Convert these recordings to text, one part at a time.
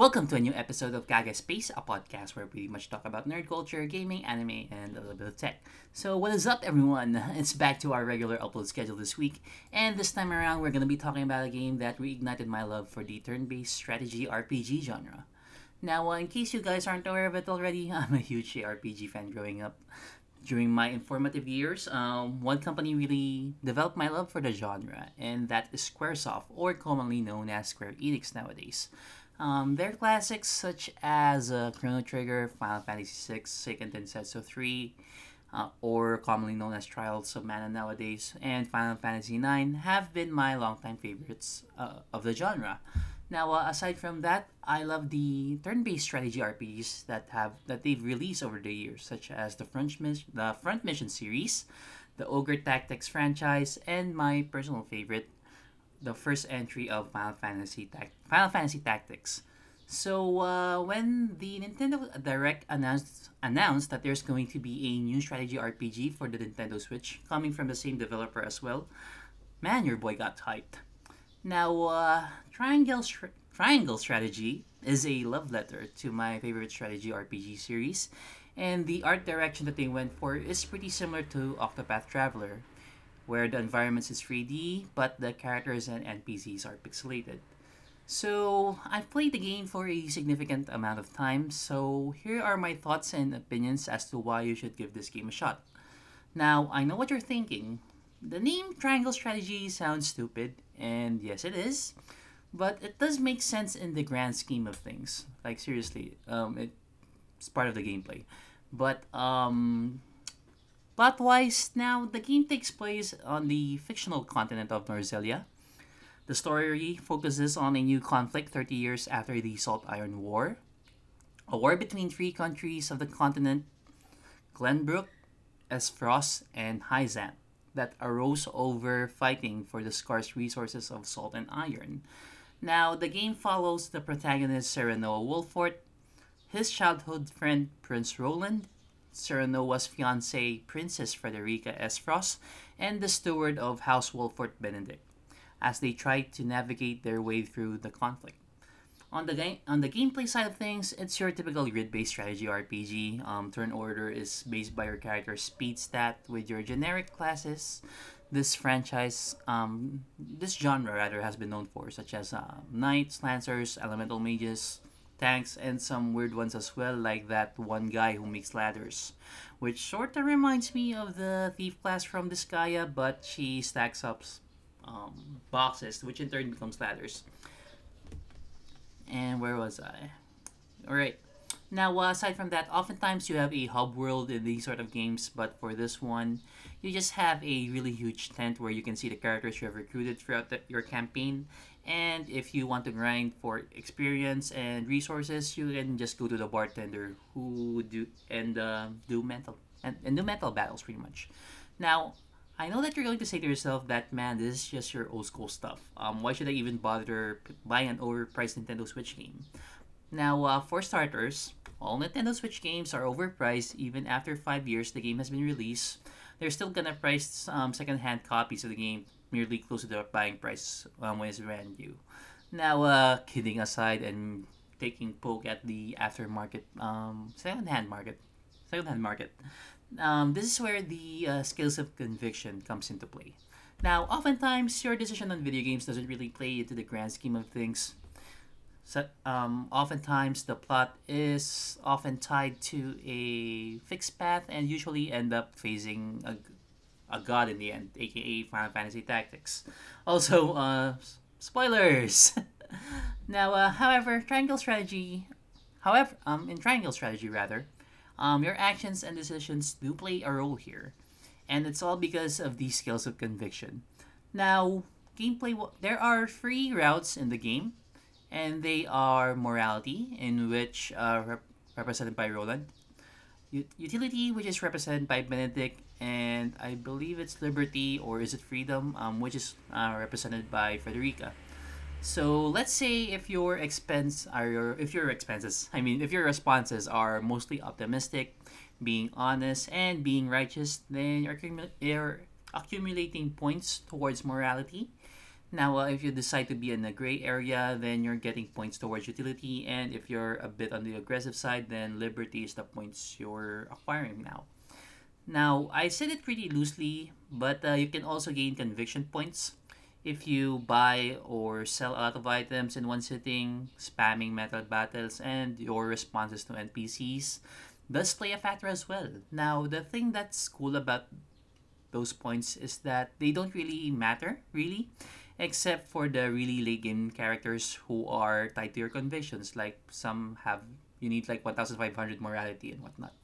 Welcome to a new episode of Kaga Space, a podcast where we much talk about nerd culture, gaming, anime, and a little bit of tech. So, what is up, everyone? It's back to our regular upload schedule this week, and this time around, we're going to be talking about a game that reignited my love for the turn based strategy RPG genre. Now, uh, in case you guys aren't aware of it already, I'm a huge RPG fan growing up. During my informative years, um, one company really developed my love for the genre, and that is Squaresoft, or commonly known as Square Enix nowadays. Um, their classics such as uh, Chrono Trigger, Final Fantasy VI, Seiken Densetsu 3, uh, or commonly known as Trials of Mana nowadays, and Final Fantasy IX have been my longtime favorites uh, of the genre. Now, uh, aside from that, I love the turn-based strategy RPGs that have that they've released over the years, such as the Front Mission, the Front Mission series, the Ogre Tactics franchise, and my personal favorite, the first entry of Final Fantasy Tac- Final Fantasy Tactics. So uh, when the Nintendo Direct announced announced that there's going to be a new strategy RPG for the Nintendo Switch coming from the same developer as well, man, your boy got hyped. Now, uh, Triangle Triangle Strategy is a love letter to my favorite strategy RPG series, and the art direction that they went for is pretty similar to Octopath Traveler, where the environments is 3D, but the characters and NPCs are pixelated. So, I've played the game for a significant amount of time, so here are my thoughts and opinions as to why you should give this game a shot. Now, I know what you're thinking. The name Triangle Strategy sounds stupid, and yes, it is, but it does make sense in the grand scheme of things. Like, seriously, um, it's part of the gameplay. But, um, Plot wise, now the game takes place on the fictional continent of Norzelia. The story focuses on a new conflict 30 years after the Salt Iron War, a war between three countries of the continent Glenbrook, Aesfrost, and Hyzant that arose over fighting for the scarce resources of salt and iron. Now, the game follows the protagonist Serenoa Wolfort, his childhood friend Prince Roland, Serenoa's fiancée, Princess Frederica Aesfrost, and the steward of House Wolfort Benedict, as they try to navigate their way through the conflict. On the game, on the gameplay side of things, it's your typical grid-based strategy RPG. Um, turn order is based by your character's speed stat with your generic classes. This franchise, um, this genre rather, has been known for, such as uh, knights, lancers, elemental mages, tanks, and some weird ones as well, like that one guy who makes ladders, which sort of reminds me of the thief class from Disgaea, but she stacks up um, boxes, which in turn becomes ladders. And where was I? Alright. Now, uh, aside from that, oftentimes you have a hub world in these sort of games, but for this one, you just have a really huge tent where you can see the characters you have recruited throughout the, your campaign. And if you want to grind for experience and resources, you can just go to the bartender who do and uh, do mental and, and do mental battles pretty much. Now, I know that you're going to say to yourself that man, this is just your old school stuff. Um, why should I even bother buying an overpriced Nintendo Switch game? Now, uh, for starters, all Nintendo Switch games are overpriced even after five years the game has been released. They're still gonna price um, second-hand copies of the game nearly close to the buying price um, when it's brand new. Now, uh, kidding aside and taking poke at the aftermarket, um, second-hand market, second-hand market, um, this is where the uh, skills of conviction comes into play. Now, oftentimes, your decision on video games doesn't really play into the grand scheme of things. So, um, oftentimes, the plot is often tied to a fixed path and usually end up facing a, a god in the end, aka Final Fantasy Tactics. Also, uh, spoilers! now, uh, however, Triangle Strategy, however, um, in Triangle Strategy rather, um, your actions and decisions do play a role here, and it's all because of these skills of conviction. Now, gameplay, there are three routes in the game and they are morality, in which uh, rep- represented by Roland, U- utility, which is represented by Benedict, and I believe it's liberty or is it freedom, um, which is uh, represented by Frederica. So let's say if your expense are your if your expenses, I mean if your responses are mostly optimistic, being honest, and being righteous, then you're, you're accumulating points towards morality Now, uh, if you decide to be in a gray area, then you're getting points towards utility, and if you're a bit on the aggressive side, then liberty is the points you're acquiring now. Now, I said it pretty loosely, but uh, you can also gain conviction points if you buy or sell a lot of items in one sitting, spamming mental battles, and your responses to NPCs does play a factor as well. Now, the thing that's cool about those points is that they don't really matter, really, except for the really late game characters who are tied to your convictions. Like some have, you need like 1500 morality and whatnot.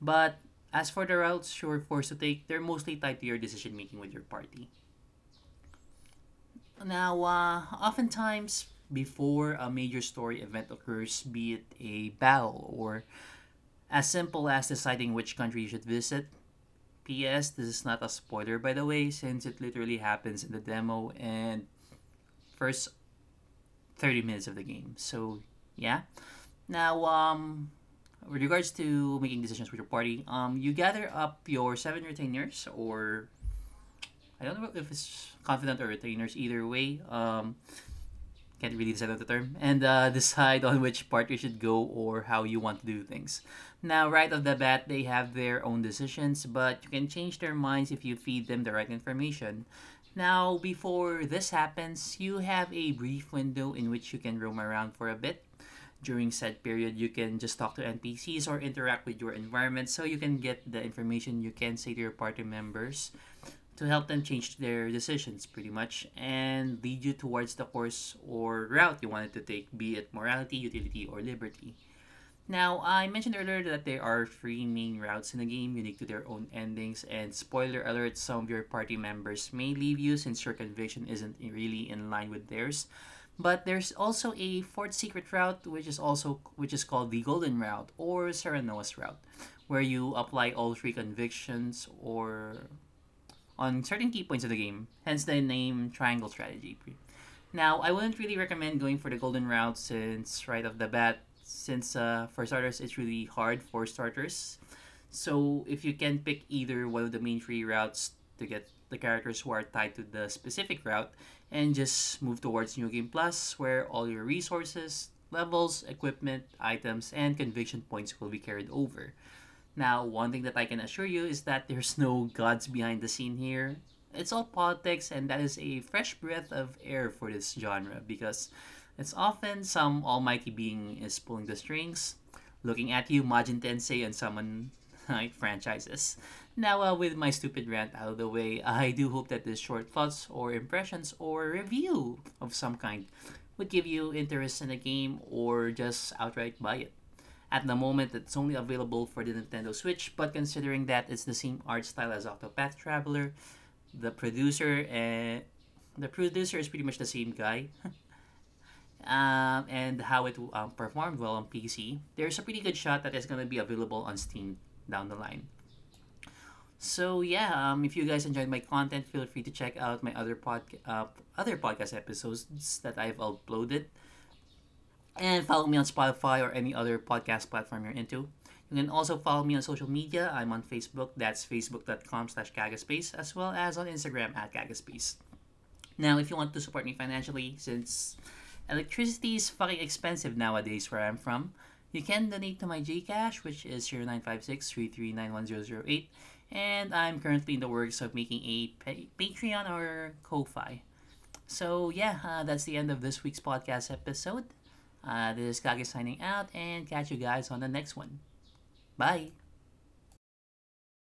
But as for the routes you're forced to take, they're mostly tied to your decision making with your party. Now, uh, oftentimes before a major story event occurs, be it a battle or as simple as deciding which country you should visit. P.S. This is not a spoiler, by the way, since it literally happens in the demo and first 30 minutes of the game. So, yeah. Now, um, with regards to making decisions with your party, um, you gather up your seven retainers or I don't know if it's confident or retainers. Either way, um, can't really decide on the term, and uh, decide on which part you should go or how you want to do things. Now, right off the bat, they have their own decisions, but you can change their minds if you feed them the right information. Now, before this happens, you have a brief window in which you can roam around for a bit. During said period, you can just talk to NPCs or interact with your environment so you can get the information you can say to your party members to help them change their decisions pretty much and lead you towards the course or route you wanted to take, be it morality, utility, or liberty. Now, I mentioned earlier that there are three main routes in the game, unique to their own endings, and spoiler alert, some of your party members may leave you since your conviction isn't really in line with theirs. But there's also a fourth secret route, which is also which is called the Golden Route or Serenoa's route, where you apply all three convictions or on certain key points of the game, hence the name Triangle Strategy. Now, I wouldn't really recommend going for the golden route since right off the bat, since uh, for starters, it's really hard for starters. So if you can pick either one of the main three routes to get the characters who are tied to the specific route, and just move towards New Game Plus, where all your resources, levels, equipment, items, and conviction points will be carried over. Now, one thing that I can assure you is that there's no gods behind the scene here. It's all politics, and that is a fresh breath of air for this genre because it's often some almighty being is pulling the strings, looking at you, Majin Tensei, and someone like franchises. Now, uh, with my stupid rant out of the way, I do hope that this short thoughts or impressions or review of some kind would give you interest in the game or just outright buy it. At the moment, it's only available for the Nintendo Switch, but considering that it's the same art style as Octopath Traveler, the producer and the producer is pretty much the same guy. um, and how it um, performed well on PC, there's a pretty good shot that it's going to be available on Steam down the line. So yeah, um, if you guys enjoyed my content, feel free to check out my other pod uh, other podcast episodes that I've uploaded. And follow me on Spotify or any other podcast platform you're into. You can also follow me on social media. I'm on Facebook. That's facebook.com slash kagaspace, as well as on Instagram at kagaspace. Now, if you want to support me financially, since electricity is fucking expensive nowadays where I'm from, you can donate to my Gcash, which is 0956 and I'm currently in the works of making a pa- Patreon or Ko-Fi. So yeah, uh, that's the end of this week's podcast episode. Uh, this is Kage signing out and catch you guys on the next one. Bye.